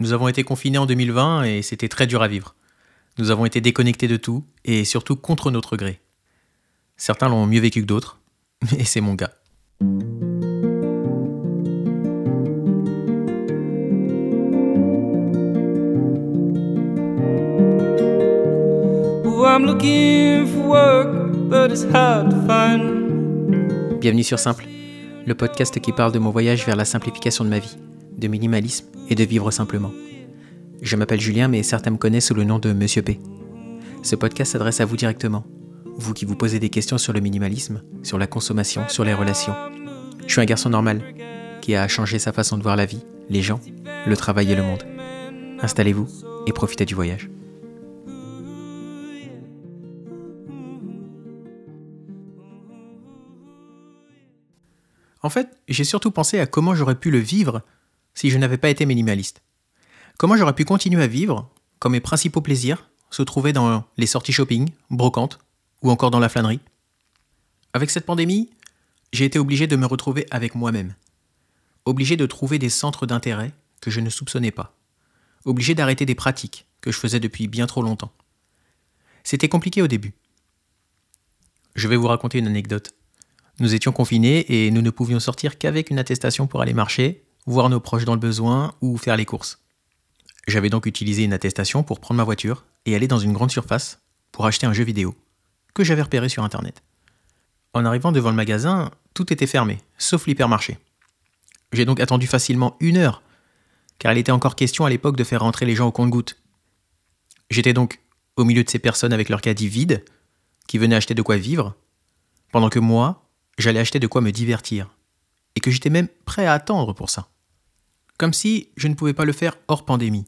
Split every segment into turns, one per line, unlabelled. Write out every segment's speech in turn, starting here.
Nous avons été confinés en 2020 et c'était très dur à vivre. Nous avons été déconnectés de tout et surtout contre notre gré. Certains l'ont mieux vécu que d'autres, et c'est mon cas. Bienvenue sur Simple, le podcast qui parle de mon voyage vers la simplification de ma vie, de minimalisme et de vivre simplement. Je m'appelle Julien, mais certains me connaissent sous le nom de Monsieur P. Ce podcast s'adresse à vous directement, vous qui vous posez des questions sur le minimalisme, sur la consommation, sur les relations. Je suis un garçon normal, qui a changé sa façon de voir la vie, les gens, le travail et le monde. Installez-vous et profitez du voyage. En fait, j'ai surtout pensé à comment j'aurais pu le vivre si je n'avais pas été minimaliste. Comment j'aurais pu continuer à vivre quand mes principaux plaisirs se trouvaient dans les sorties shopping, brocantes ou encore dans la flânerie? Avec cette pandémie, j'ai été obligé de me retrouver avec moi-même. Obligé de trouver des centres d'intérêt que je ne soupçonnais pas. Obligé d'arrêter des pratiques que je faisais depuis bien trop longtemps. C'était compliqué au début. Je vais vous raconter une anecdote. Nous étions confinés et nous ne pouvions sortir qu'avec une attestation pour aller marcher, voir nos proches dans le besoin ou faire les courses. J'avais donc utilisé une attestation pour prendre ma voiture et aller dans une grande surface pour acheter un jeu vidéo que j'avais repéré sur internet. En arrivant devant le magasin, tout était fermé, sauf l'hypermarché. J'ai donc attendu facilement une heure, car il était encore question à l'époque de faire rentrer les gens au compte-gouttes. J'étais donc au milieu de ces personnes avec leur caddie vide, qui venaient acheter de quoi vivre, pendant que moi, j'allais acheter de quoi me divertir, et que j'étais même prêt à attendre pour ça. Comme si je ne pouvais pas le faire hors pandémie.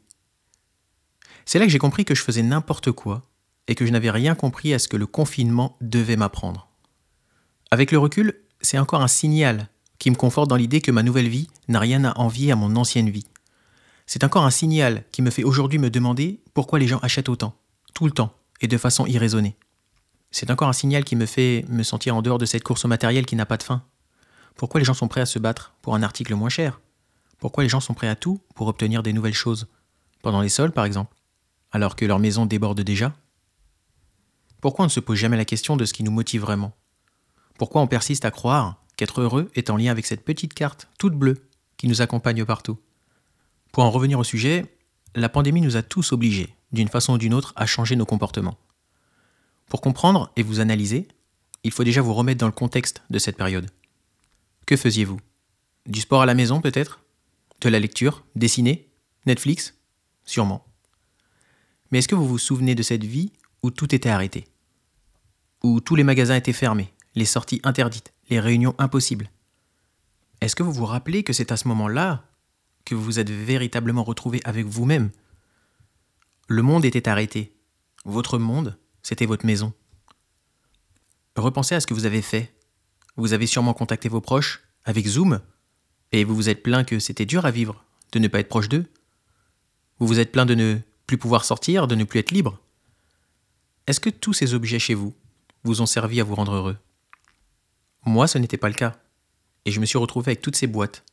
C'est là que j'ai compris que je faisais n'importe quoi, et que je n'avais rien compris à ce que le confinement devait m'apprendre. Avec le recul, c'est encore un signal qui me conforte dans l'idée que ma nouvelle vie n'a rien à envier à mon ancienne vie. C'est encore un signal qui me fait aujourd'hui me demander pourquoi les gens achètent autant, tout le temps, et de façon irraisonnée. C'est encore un signal qui me fait me sentir en dehors de cette course au matériel qui n'a pas de fin. Pourquoi les gens sont prêts à se battre pour un article moins cher? Pourquoi les gens sont prêts à tout pour obtenir des nouvelles choses? Pendant les sols, par exemple, alors que leur maison déborde déjà? Pourquoi on ne se pose jamais la question de ce qui nous motive vraiment? Pourquoi on persiste à croire qu'être heureux est en lien avec cette petite carte toute bleue qui nous accompagne partout? Pour en revenir au sujet, la pandémie nous a tous obligés, d'une façon ou d'une autre, à changer nos comportements. Pour comprendre et vous analyser, il faut déjà vous remettre dans le contexte de cette période. Que faisiez-vous? Du sport à la maison peut-être? De la lecture Dessiner Netflix Sûrement. Mais est-ce que vous vous souvenez de cette vie où tout était arrêté? Où tous les magasins étaient fermés, les sorties interdites, les réunions impossibles? Est-ce que vous vous rappelez que c'est à ce moment-là que vous vous êtes véritablement retrouvé avec vous-même? Le monde était arrêté. Votre monde c'était votre maison. Repensez à ce que vous avez fait. Vous avez sûrement contacté vos proches avec Zoom et vous vous êtes plaint que c'était dur à vivre de ne pas être proche d'eux. Vous vous êtes plaint de ne plus pouvoir sortir, de ne plus être libre. Est-ce que tous ces objets chez vous vous ont servi à vous rendre heureux? Moi, ce n'était pas le cas. Et je me suis retrouvé avec toutes ces boîtes,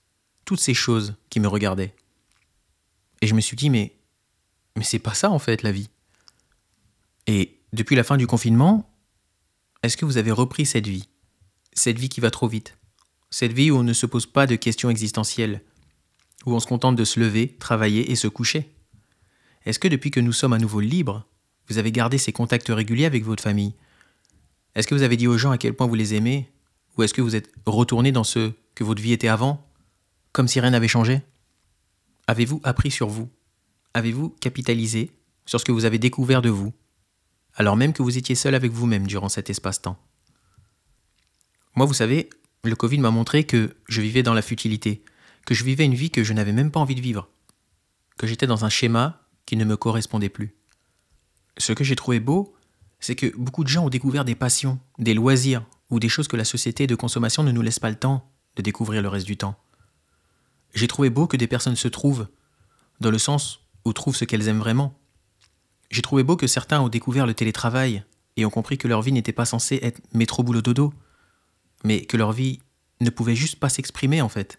toutes ces choses qui me regardaient. Et je me suis dit, mais, mais c'est pas ça en fait la vie. Et depuis la fin du confinement, est-ce que vous avez repris cette vie? Cette vie qui va trop vite? Cette vie où on ne se pose pas de questions existentielles Où on se contente de se lever, travailler et se coucher. Est-ce que depuis que nous sommes à nouveau libres, vous avez gardé ces contacts réguliers avec votre famille? Est-ce que vous avez dit aux gens à quel point vous les aimez? Ou est-ce que vous êtes retourné dans ce que votre vie était avant Comme si rien n'avait changé? Avez-vous appris sur vous? Avez-vous capitalisé sur ce que vous avez découvert de vous alors même que vous étiez seul avec vous-même durant cet espace-temps? Moi, vous savez, le Covid m'a montré que je vivais dans la futilité, que je vivais une vie que je n'avais même pas envie de vivre, que j'étais dans un schéma qui ne me correspondait plus. Ce que j'ai trouvé beau, c'est que beaucoup de gens ont découvert des passions, des loisirs ou des choses que la société de consommation ne nous laisse pas le temps de découvrir le reste du temps. J'ai trouvé beau que des personnes se trouvent, dans le sens où trouvent ce qu'elles aiment vraiment, j'ai trouvé beau que certains ont découvert le télétravail et ont compris que leur vie n'était pas censée être métro boulot dodo, mais que leur vie ne pouvait juste pas s'exprimer en fait.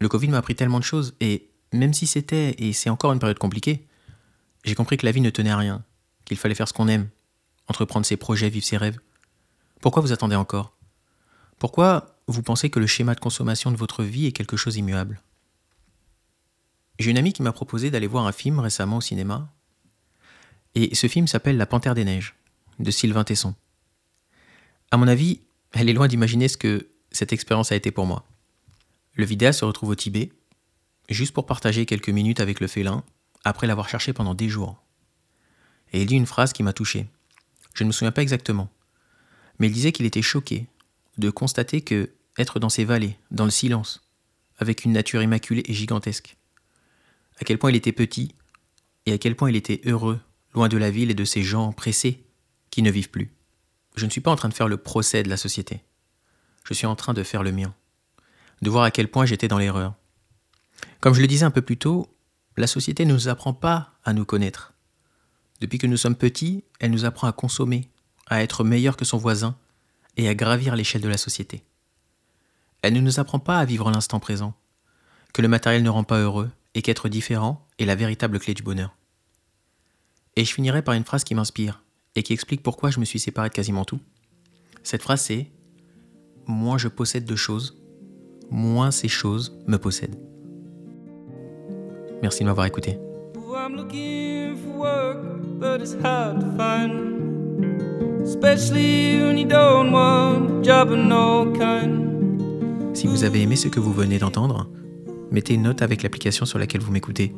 Le Covid m'a appris tellement de choses et même si c'était, et c'est encore une période compliquée, j'ai compris que la vie ne tenait à rien, qu'il fallait faire ce qu'on aime, entreprendre ses projets, vivre ses rêves. Pourquoi vous attendez encore? Pourquoi vous pensez que le schéma de consommation de votre vie est quelque chose d'immuable? J'ai une amie qui m'a proposé d'aller voir un film récemment au cinéma, et ce film s'appelle La Panthère des Neiges, de Sylvain Tesson. À mon avis, elle est loin d'imaginer ce que cette expérience a été pour moi. Le vidéaste se retrouve au Tibet, juste pour partager quelques minutes avec le félin, après l'avoir cherché pendant des jours. Et il dit une phrase qui m'a touché. Je ne me souviens pas exactement, mais il disait qu'il était choqué de constater que être dans ces vallées, dans le silence, avec une nature immaculée et gigantesque, à quel point il était petit et à quel point il était heureux, loin de la ville et de ces gens pressés qui ne vivent plus. Je ne suis pas en train de faire le procès de la société. Je suis en train de faire le mien, de voir à quel point j'étais dans l'erreur. Comme je le disais un peu plus tôt, la société ne nous apprend pas à nous connaître. Depuis que nous sommes petits, elle nous apprend à consommer, à être meilleur que son voisin et à gravir l'échelle de la société. Elle ne nous apprend pas à vivre l'instant présent, que le matériel ne rend pas heureux et qu'être différent est la véritable clé du bonheur. Et je finirai par une phrase qui m'inspire et qui explique pourquoi je me suis séparé de quasiment tout. Cette phrase c'est Moins je possède de choses, moins ces choses me possèdent. Merci de m'avoir écouté. Si vous avez aimé ce que vous venez d'entendre, mettez une note avec l'application sur laquelle vous m'écoutez.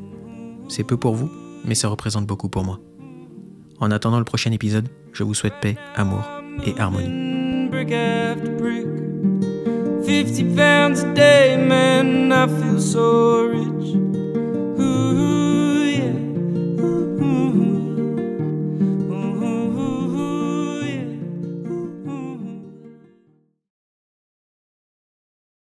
C'est peu pour vous, mais ça représente beaucoup pour moi. En attendant le prochain épisode, je vous souhaite paix, amour et harmonie. 50 pounds a day, man, I feel so rich. Ooh.